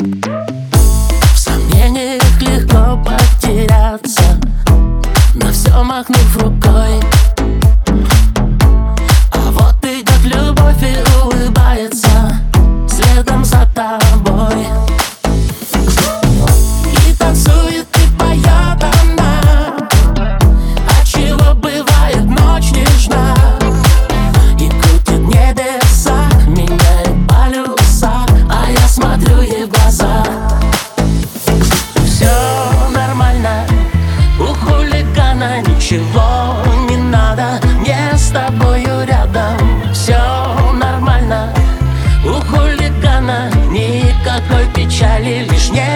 В сомнениях легко потеряться На все махнув рукой хулигана ничего не надо. Мне с тобою рядом Все нормально. У хулигана никакой печали Лишь не